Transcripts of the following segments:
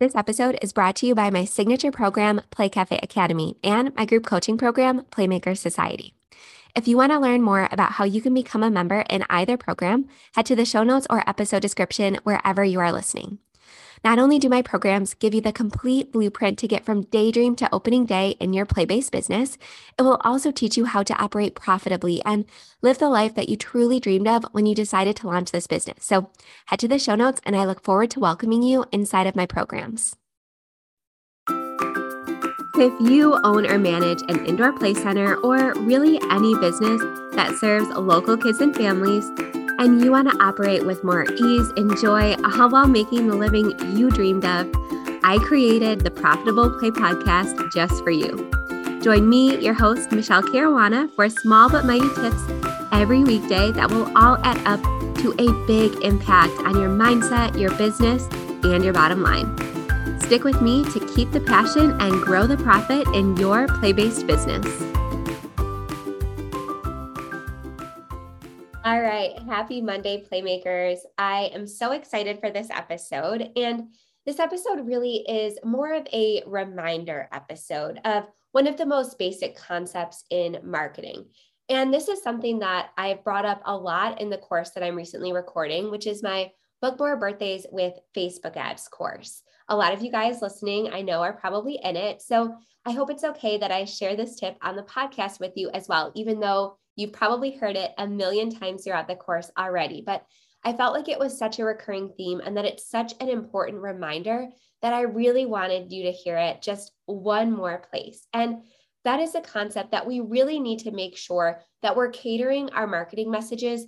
This episode is brought to you by my signature program, Play Cafe Academy, and my group coaching program, Playmaker Society. If you want to learn more about how you can become a member in either program, head to the show notes or episode description wherever you are listening. Not only do my programs give you the complete blueprint to get from daydream to opening day in your play based business, it will also teach you how to operate profitably and live the life that you truly dreamed of when you decided to launch this business. So head to the show notes, and I look forward to welcoming you inside of my programs. If you own or manage an indoor play center or really any business that serves local kids and families, and you want to operate with more ease and joy uh, while making the living you dreamed of, I created the Profitable Play podcast just for you. Join me, your host, Michele Caruana, for small but mighty tips every weekday that will all add up to a big impact on your mindset, your business, and your bottom line. Stick with me to keep the passion and grow the profit in your play based business. All right. Happy Monday, Playmakers. I am so excited for this episode. And this episode really is more of a reminder episode of one of the most basic concepts in marketing. And this is something that I've brought up a lot in the course that I'm recently recording, which is my Book More Birthdays with Facebook Ads course. A lot of you guys listening, I know, are probably in it. So I hope it's okay that I share this tip on the podcast with you as well, even though You've probably heard it a million times throughout the course already, but I felt like it was such a recurring theme and that it's such an important reminder that I really wanted you to hear it just one more place. And that is a concept that we really need to make sure that we're catering our marketing messages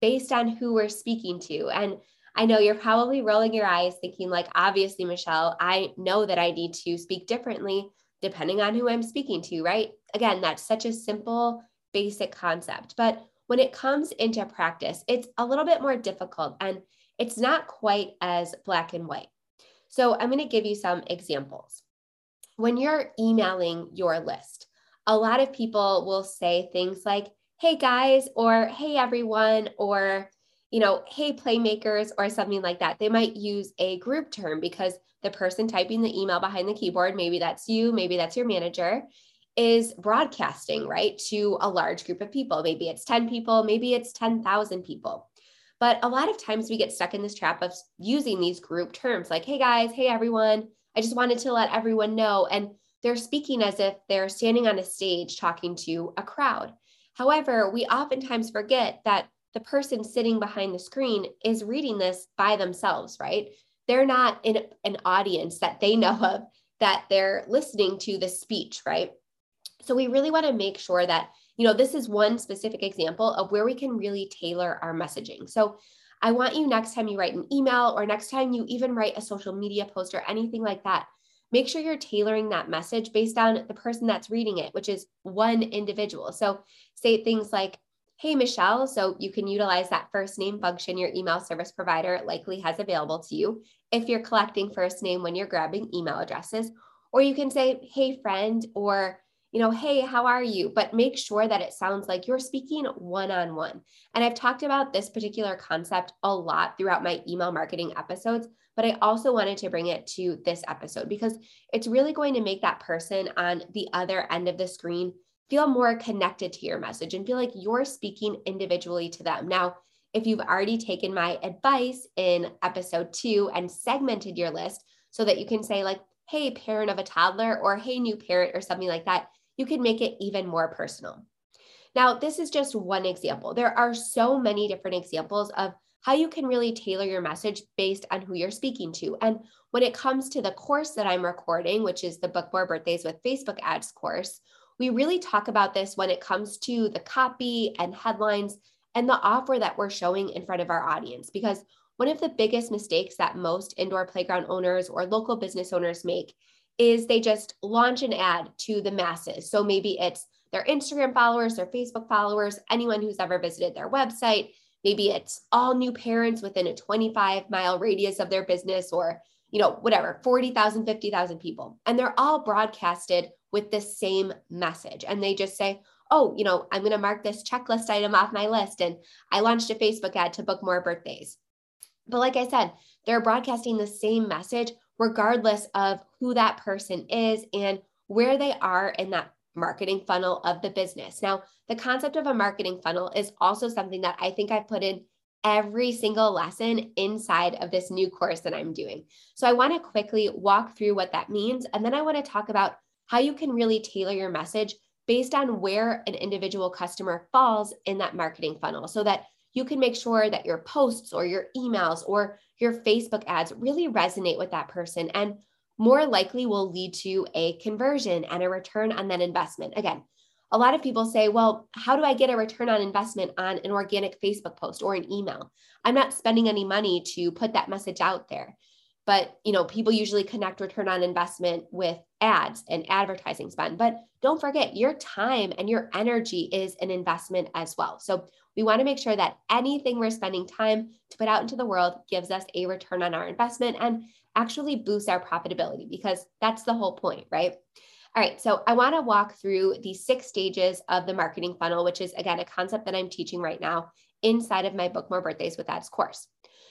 based on who we're speaking to. And I know you're probably rolling your eyes thinking, like, obviously, Michele, I know that I need to speak differently depending on who I'm speaking to, right? Again, that's such a simple basic concept. But when it comes into practice, it's a little bit more difficult and it's not quite as black and white. So I'm going to give you some examples. When you're emailing your list, a lot of people will say things like, hey guys, or hey everyone, or you know, hey playmakers, or something like that. They might use a group term because the person typing the email behind the keyboard, maybe that's you, maybe that's your manager, is broadcasting, right, to a large group of people. Maybe it's 10 people, maybe it's 10,000 people. But a lot of times we get stuck in this trap of using these group terms like, hey guys, hey everyone, I just wanted to let everyone know. And they're speaking as if they're standing on a stage talking to a crowd. However, we oftentimes forget that the person sitting behind the screen is reading this by themselves, right? They're not in an audience that they know of that they're listening to the speech, right? So we really want to make sure that, you know, this is one specific example of where we can really tailor our messaging. So I want you next time you write an email or next time you even write a social media post or anything like that, make sure you're tailoring that message based on the person that's reading it, which is one individual. So say things like, Hey, Michelle. So you can utilize that first name function your email service provider likely has available to you if you're collecting first name when you're grabbing email addresses. Or you can say, Hey, friend, or you know, hey, how are you? But make sure that it sounds like you're speaking one on one. And I've talked about this particular concept a lot throughout my email marketing episodes, but I also wanted to bring it to this episode because it's really going to make that person on the other end of the screen feel more connected to your message and feel like you're speaking individually to them. Now, if you've already taken my advice in episode two and segmented your list so that you can say, like, hey, parent of a toddler, or hey, new parent, or something like that, you can make it even more personal. Now, this is just one example. There are so many different examples of how you can really tailor your message based on who you're speaking to. And when it comes to the course that I'm recording, which is the Book More Birthdays with Facebook Ads course, we really talk about this when it comes to the copy and headlines and the offer that we're showing in front of our audience. Because one of the biggest mistakes that most indoor playground owners or local business owners make is they just launch an ad to the masses. So maybe it's their Instagram followers, their Facebook followers, anyone who's ever visited their website. Maybe it's all new parents within a 25 mile radius of their business or, you know, whatever, 40,000, 50,000 people. And they're all broadcasted with the same message. And they just say, oh, you know, I'm going to mark this checklist item off my list. And I launched a Facebook ad to book more birthdays. But like I said, they're broadcasting the same message regardless of who that person is and where they are in that marketing funnel of the business. Now, the concept of a marketing funnel is also something that I think I've put in every single lesson inside of this new course that I'm doing. So I want to quickly walk through what that means. And then I want to talk about how you can really tailor your message based on where an individual customer falls in that marketing funnel so that you can make sure that your posts or your emails or your Facebook ads really resonate with that person and more likely will lead to a conversion and a return on that investment. Again, a lot of people say, well, how do I get a return on investment on an organic Facebook post or an email? I'm not spending any money to put that message out there. But, you know, people usually connect return on investment with ads and advertising spend. But don't forget, your time and your energy is an investment as well. So we want to make sure that anything we're spending time to put out into the world gives us a return on our investment and actually boosts our profitability because that's the whole point, right? All right, so I want to walk through the six stages of the marketing funnel, which is again a concept that I'm teaching right now inside of my Book More Birthdays with Ads course.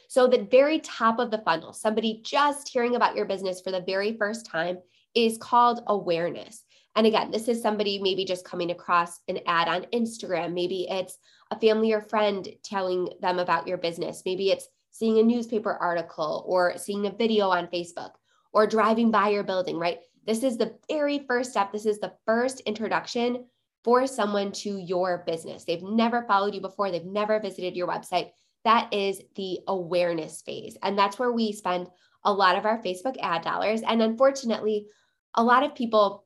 So, the very top of the funnel, somebody just hearing about your business for the very first time, is called awareness. And again, this is somebody maybe just coming across an ad on Instagram. Maybe it's a family or friend telling them about your business. Maybe it's seeing a newspaper article or seeing a video on Facebook or driving by your building, right? This is the very first step. This is the first introduction for someone to your business. They've never followed you before, they've never visited your website. That is the awareness phase. And that's where we spend a lot of our Facebook ad dollars. And unfortunately, a lot of people,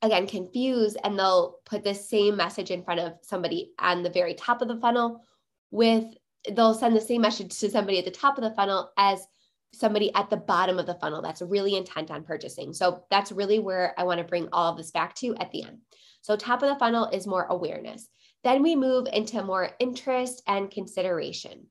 again, confuse and they'll put the same message in front of somebody on the very top of the funnel with, they'll send the same message to somebody at the top of the funnel as somebody at the bottom of the funnel that's really intent on purchasing. So that's really where I want to bring all of this back to at the end. So, top of the funnel is more awareness. Then we move into more interest and consideration.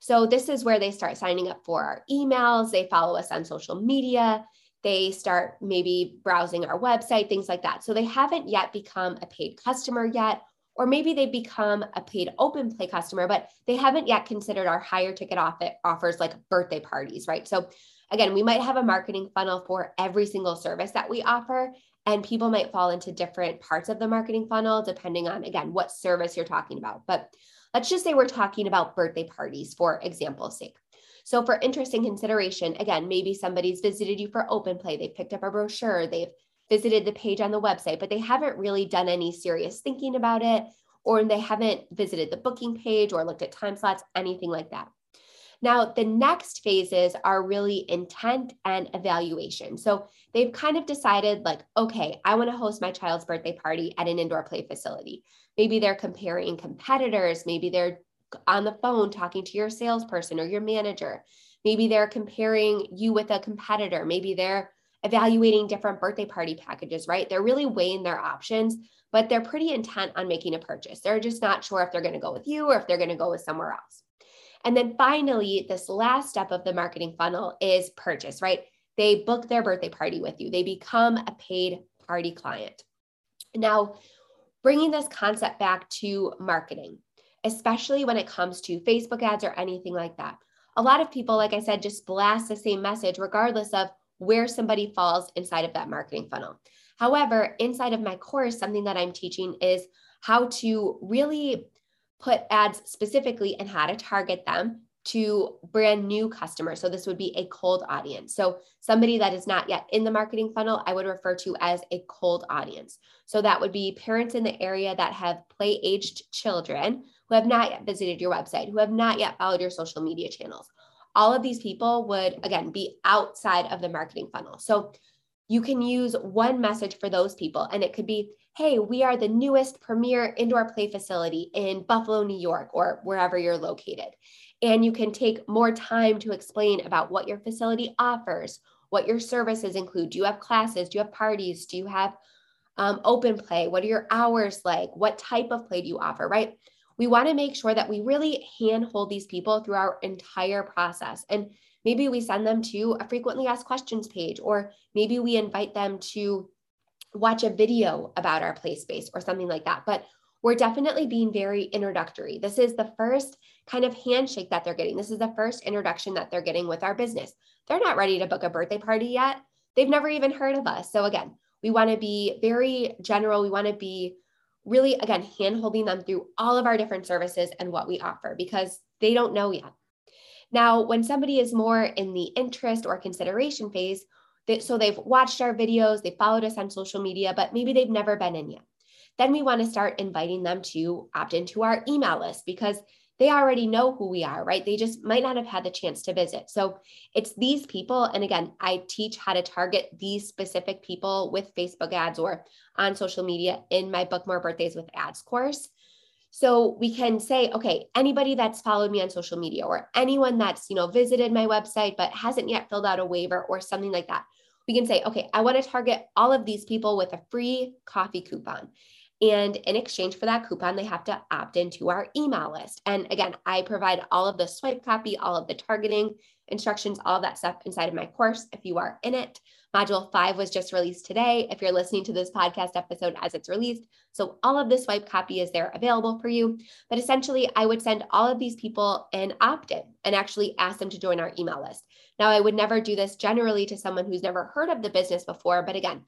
So, this is where they start signing up for our emails, they follow us on social media, they start maybe browsing our website, things like that. So, they haven't yet become a paid customer yet, or maybe they become a paid open play customer, but they haven't yet considered our higher ticket offers like birthday parties, right? So again, we might have a marketing funnel for every single service that we offer, and people might fall into different parts of the marketing funnel depending on, again, what service you're talking about. But let's just say we're talking about birthday parties for example's sake. So for interest and consideration, again, maybe somebody's visited you for open play, they've picked up a brochure, they've visited the page on the website, but they haven't really done any serious thinking about it, or they haven't visited the booking page or looked at time slots, anything like that. Now, the next phases are really intent and evaluation. So they've kind of decided, like, okay, I want to host my child's birthday party at an indoor play facility. Maybe they're comparing competitors. Maybe they're on the phone talking to your salesperson or your manager. Maybe they're comparing you with a competitor. Maybe they're evaluating different birthday party packages, right? They're really weighing their options, but they're pretty intent on making a purchase. They're just not sure if they're going to go with you or if they're going to go with somewhere else. And then finally, this last step of the marketing funnel is purchase, right? They book their birthday party with you, they become a paid party client. Now, bringing this concept back to marketing, especially when it comes to Facebook ads or anything like that. A lot of people, like I said, just blast the same message regardless of where somebody falls inside of that marketing funnel. However, inside of my course, something that I'm teaching is how to really put ads specifically and how to target them to brand new customers. So this would be a cold audience. So somebody that is not yet in the marketing funnel, I would refer to as a cold audience. So that would be parents in the area that have play aged children who have not yet visited your website, who have not yet followed your social media channels all of these people would, again, be outside of the marketing funnel. So you can use one message for those people, and it could be, hey, we are the newest premier indoor play facility in Buffalo, New York, or wherever you're located. And you can take more time to explain about what your facility offers, what your services include. Do you have classes? Do you have parties? Do you have um, open play? What are your hours like? What type of play do you offer, right? We want to make sure that we really handhold these people through our entire process. And maybe we send them to a frequently asked questions page, or maybe we invite them to watch a video about our play space or something like that. But we're definitely being very introductory. This is the first kind of handshake that they're getting. This is the first introduction that they're getting with our business. they're not ready to book a birthday party yet. They've never even heard of us. So again, we want to be very general. We want to be really, again, hand holding them through all of our different services and what we offer because they don't know yet. Now, when somebody is more in the interest or consideration phase, they, so they've watched our videos, they followed us on social media, but maybe they've never been in yet. Then we want to start inviting them to opt into our email list because they already know who we are, right? They just might not have had the chance to visit. So it's these people. And again, I teach how to target these specific people with Facebook ads or on social media in my Book More Birthdays with Ads course. So we can say, okay, anybody that's followed me on social media or anyone that's, you know, visited my website but hasn't yet filled out a waiver or something like that. We can say, okay, I want to target all of these people with a free coffee coupon. And in exchange for that coupon, they have to opt into our email list. And again, I provide all of the swipe copy, all of the targeting instructions, all of that stuff inside of my course if you are in it. Module five was just released today if you're listening to this podcast episode as it's released. So all of the swipe copy is there available for you. But essentially, I would send all of these people an opt in and actually ask them to join our email list. Now, I would never do this generally to someone who's never heard of the business before. But again,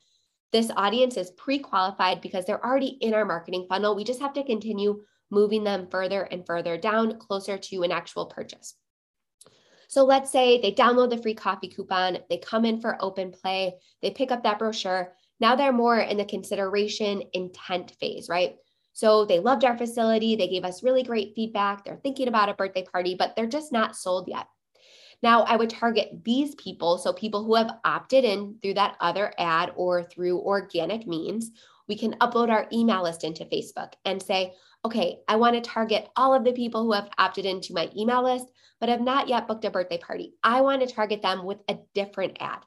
this audience is pre qualified because they're already in our marketing funnel. We just have to continue moving them further and further down closer to an actual purchase. So let's say they download the free coffee coupon, they come in for open play, they pick up that brochure. Now they're more in the consideration intent phase, right? So they loved our facility, they gave us really great feedback, they're thinking about a birthday party, but they're just not sold yet. Now, I would target these people, so people who have opted in through that other ad or through organic means. We can upload our email list into Facebook and say, okay, I want to target all of the people who have opted into my email list, but have not yet booked a birthday party. I want to target them with a different ad.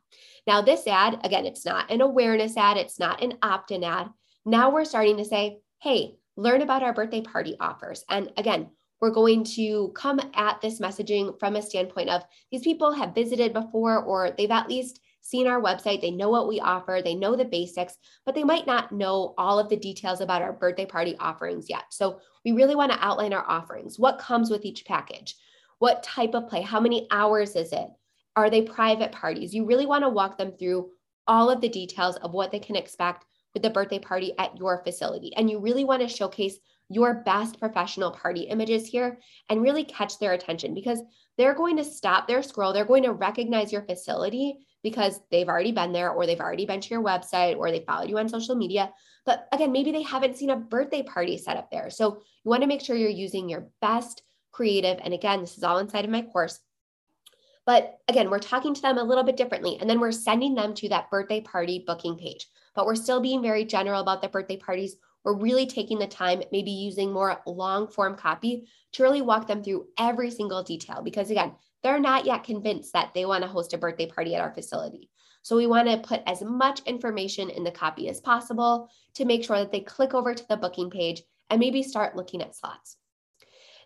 Now, this ad, again, it's not an awareness ad, it's not an opt in ad. Now we're starting to say, hey, learn about our birthday party offers. And again, we're going to come at this messaging from a standpoint of these people have visited before or they've at least seen our website, they know what we offer, they know the basics, but they might not know all of the details about our birthday party offerings yet. So we really want to outline our offerings. What comes with each package? What type of play? How many hours is it? Are they private parties? You really want to walk them through all of the details of what they can expect with the birthday party at your facility. And you really want to showcase your best professional party images here and really catch their attention because they're going to stop their scroll. They're going to recognize your facility because they've already been there or they've already been to your website or they followed you on social media. But again, maybe they haven't seen a birthday party set up there. So you want to make sure you're using your best creative. And again, this is all inside of my course. But again, we're talking to them a little bit differently. And then we're sending them to that birthday party booking page. But we're still being very general about the birthday parties we're really taking the time, maybe using more long form copy to really walk them through every single detail. Because again, they're not yet convinced that they want to host a birthday party at our facility. So we want to put as much information in the copy as possible to make sure that they click over to the booking page and maybe start looking at slots.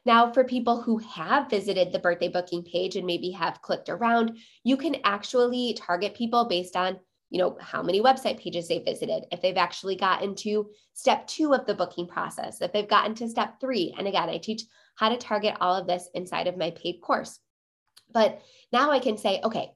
Now, for people who have visited the birthday booking page and maybe have clicked around, you can actually target people based on you know, how many website pages they visited, if they've actually gotten to step two of the booking process, if they've gotten to step three. And again, I teach how to target all of this inside of my paid course. But now I can say, okay,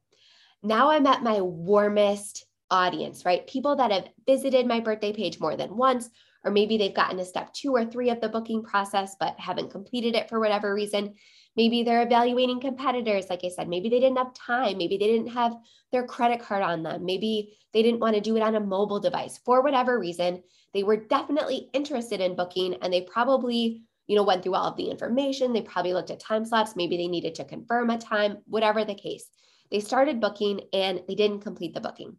now I'm at my warmest audience, right? People that have visited my birthday page more than once, or maybe they've gotten to step two or three of the booking process, but haven't completed it for whatever reason. Maybe they're evaluating competitors. Like I said, maybe they didn't have time. Maybe they didn't have their credit card on them. Maybe they didn't want to do it on a mobile device for whatever reason. They were definitely interested in booking and they probably, you know, went through all of the information. They probably looked at time slots. Maybe they needed to confirm a time, whatever the case. They started booking and they didn't complete the booking.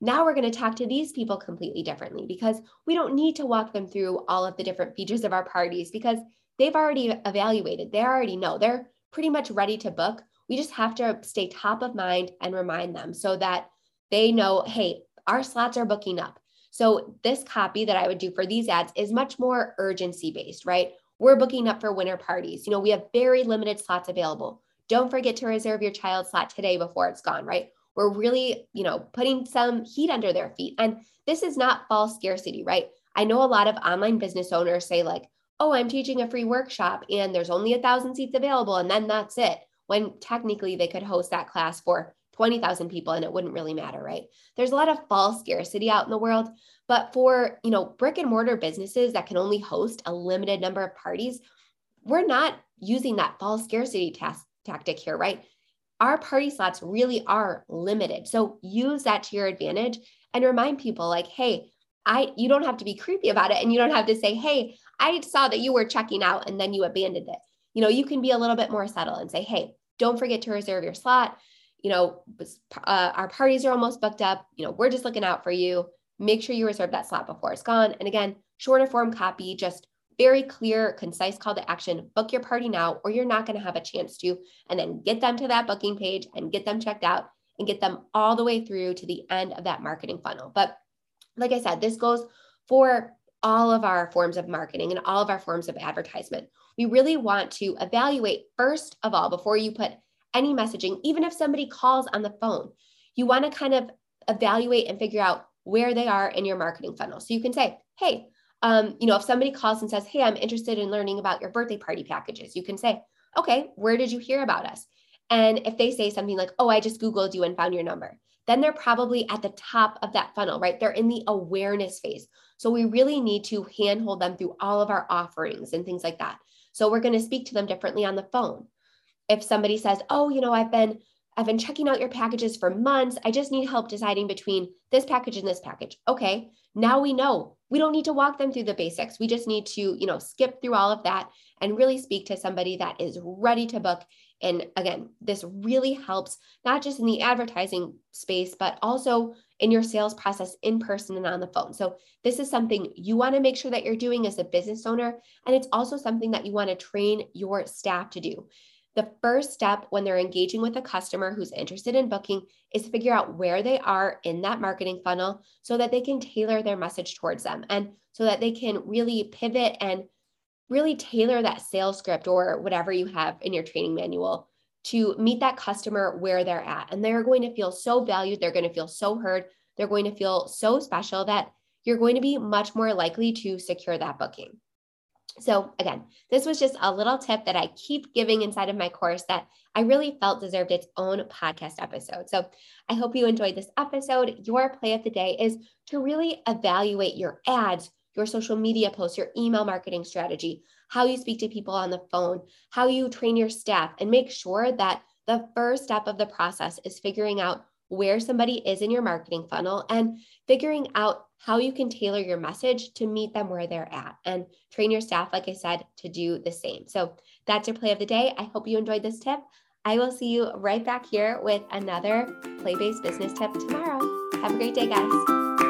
Now we're going to talk to these people completely differently because we don't need to walk them through all of the different features of our parties because they've already evaluated, they already know, they're pretty much ready to book. We just have to stay top of mind and remind them so that they know, hey, our slots are booking up. So, this copy that I would do for these ads is much more urgency based, right? We're booking up for winter parties. You know, we have very limited slots available. Don't forget to reserve your child slot today before it's gone, right? We're really, you know, putting some heat under their feet. And this is not false scarcity, right? I know a lot of online business owners say, like, oh, I'm teaching a free workshop and there's only a thousand seats available and then that's it. When technically they could host that class for 20,000 people and it wouldn't really matter, right? There's a lot of false scarcity out in the world, but for, you know, brick and mortar businesses that can only host a limited number of parties, we're not using that false scarcity task, tactic here, right? Our party slots really are limited. So use that to your advantage and remind people like, hey, I you don't have to be creepy about it and you don't have to say, hey, I saw that you were checking out and then you abandoned it. You know, you can be a little bit more subtle and say, hey, don't forget to reserve your slot. You know, uh, our parties are almost booked up. You know, we're just looking out for you. Make sure you reserve that slot before it's gone. And again, shorter form copy, just very clear, concise call to action. Book your party now, or you're not going to have a chance to. And then get them to that booking page and get them checked out and get them all the way through to the end of that marketing funnel. But like I said, this goes for all of our forms of marketing and all of our forms of advertisement. We really want to evaluate first of all before you put any messaging, even if somebody calls on the phone, you want to kind of evaluate and figure out where they are in your marketing funnel. So you can say, hey, um, you know, if somebody calls and says, hey, I'm interested in learning about your birthday party packages, you can say, okay, where did you hear about us? And if they say something like, oh, I just Googled you and found your number, then they're probably at the top of that funnel, right? They're in the awareness phase. So we really need to handhold them through all of our offerings and things like that. So we're going to speak to them differently on the phone. If somebody says, "Oh, you know, I've been I've been checking out your packages for months. I just need help deciding between this package and this package." Okay, now we know. We don't need to walk them through the basics. We just need to, you know, skip through all of that and really speak to somebody that is ready to book and again, this really helps not just in the advertising space, but also in your sales process in person and on the phone. So, this is something you want to make sure that you're doing as a business owner. And it's also something that you want to train your staff to do. The first step when they're engaging with a customer who's interested in booking is figure out where they are in that marketing funnel so that they can tailor their message towards them and so that they can really pivot and really tailor that sales script or whatever you have in your training manual to meet that customer where they're at. And they're going to feel so valued, they're going to feel so heard, they're going to feel so special that you're going to be much more likely to secure that booking. So, again, this was just a little tip that I keep giving inside of my course that I really felt deserved its own podcast episode. So, I hope you enjoyed this episode. Your play of the day is to really evaluate your ads, your social media posts, your email marketing strategy, how you speak to people on the phone, how you train your staff, and make sure that the first step of the process is figuring out where somebody is in your marketing funnel and figuring out how you can tailor your message to meet them where they're at and train your staff, like I said, to do the same. So that's your play of the day. I hope you enjoyed this tip. I will see you right back here with another play based business tip tomorrow. Have a great day, guys.